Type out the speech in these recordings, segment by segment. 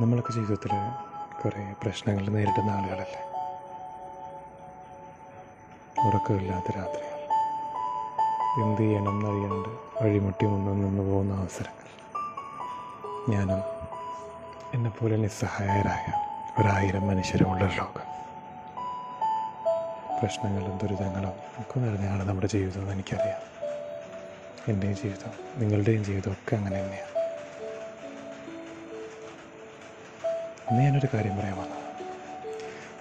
നമ്മളൊക്കെ ജീവിതത്തിൽ കുറേ പ്രശ്നങ്ങൾ നേരിടുന്ന ആളുകളല്ലേ? ഉറക്കമില്ലാത്ത രാത്രികൾ. എന്ത് ചെയ്യണം എന്നറിയാണ്ട് വഴിമുട്ടി മുന്നിൽ നിന്ന് പോകുന്ന അവസരങ്ങൾ. ഞാനും എന്നെപ്പോലെ നിസ്സഹായരായ ഒരായിരം മനുഷ്യരുമുള്ള ലോകം. പ്രശ്നങ്ങളും ദുരിതങ്ങളും ഒക്കെ നിറഞ്ഞാണ് നമ്മുടെ ജീവിതം എന്ന് എനിക്കറിയാം. എന്റെയും ജീവിതം നിങ്ങളുടെയും ജീവിതം ഒക്കെ അങ്ങനെ തന്നെയാണ്. ഇന്ന് ഞാനൊരു കാര്യം പറയാൻ വന്നത്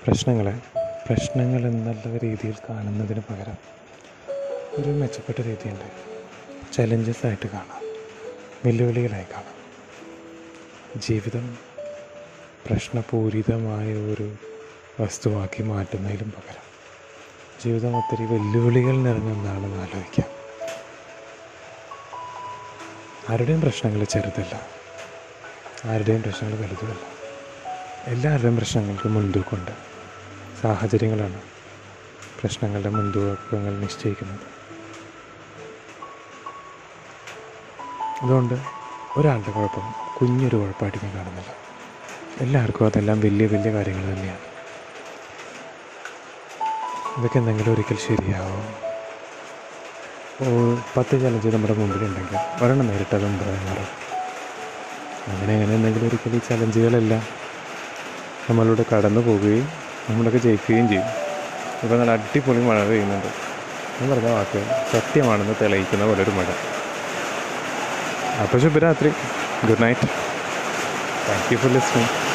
പ്രശ്നങ്ങളെ പ്രശ്നങ്ങൾ എന്നുള്ള രീതിയിൽ കാണുന്നതിന് പകരം ഒരു മെച്ചപ്പെട്ട രീതിയുണ്ട്. ചലഞ്ചസ് ആയിട്ട് കാണാം. വെല്ലുവിളികളായി കാണാം. ജീവിതം പ്രശ്നപൂരിതമായ ഒരു വസ്തുവാക്കി മാറ്റുന്നതിലും പകരം ജീവിതം ഒത്തിരി വെല്ലുവിളികൾ നിറഞ്ഞ ഒന്നാണെന്ന് ആലോചിക്കാം. ആരുടെയും പ്രശ്നങ്ങൾ ചെറുതല്ല. ആരുടെയും പ്രശ്നങ്ങൾ വലുതുമല്ല. എല്ലാവരുടെയും പ്രശ്നങ്ങൾക്ക് മുൻതൂക്കമുണ്ട്. സാഹചര്യങ്ങളാണ് പ്രശ്നങ്ങളുടെ മുൻതൂക്കങ്ങൾ നിശ്ചയിക്കുന്നത്. അതുകൊണ്ട് ഒരാളുടെ കുഴപ്പം കുഞ്ഞൊരു കുഴപ്പമായിട്ട് ഞാൻ കാണുന്നില്ല. എല്ലാവർക്കും അതെല്ലാം വലിയ വലിയ കാര്യങ്ങൾ തന്നെയാണ്. ഇതൊക്കെ എന്തെങ്കിലും ഒരിക്കൽ ശരിയാവും? പത്ത് ചലഞ്ച് നമ്മുടെ മുമ്പിലുണ്ടെങ്കിൽ ഒരെണ്ണം നേരിട്ട് അത് അങ്ങനെ അങ്ങനെ എന്തെങ്കിലും ഒരിക്കൽ ഈ ചലഞ്ചുകളെല്ലാം നമ്മളിലൂടെ കടന്നു പോവുകയും നമ്മളൊക്കെ ജയിക്കുകയും ചെയ്യും. ഇപ്പോൾ നല്ല അടിപൊളി മഴ പെയ്യുന്നുണ്ട്. എന്ന് പറഞ്ഞ വാക്ക് സത്യമാണെന്ന് തെളിയിക്കുന്ന പോലെ ഒരു മഴ. അപ്പോൾ ശുഭരാത്രി. Good night. Thank you for listening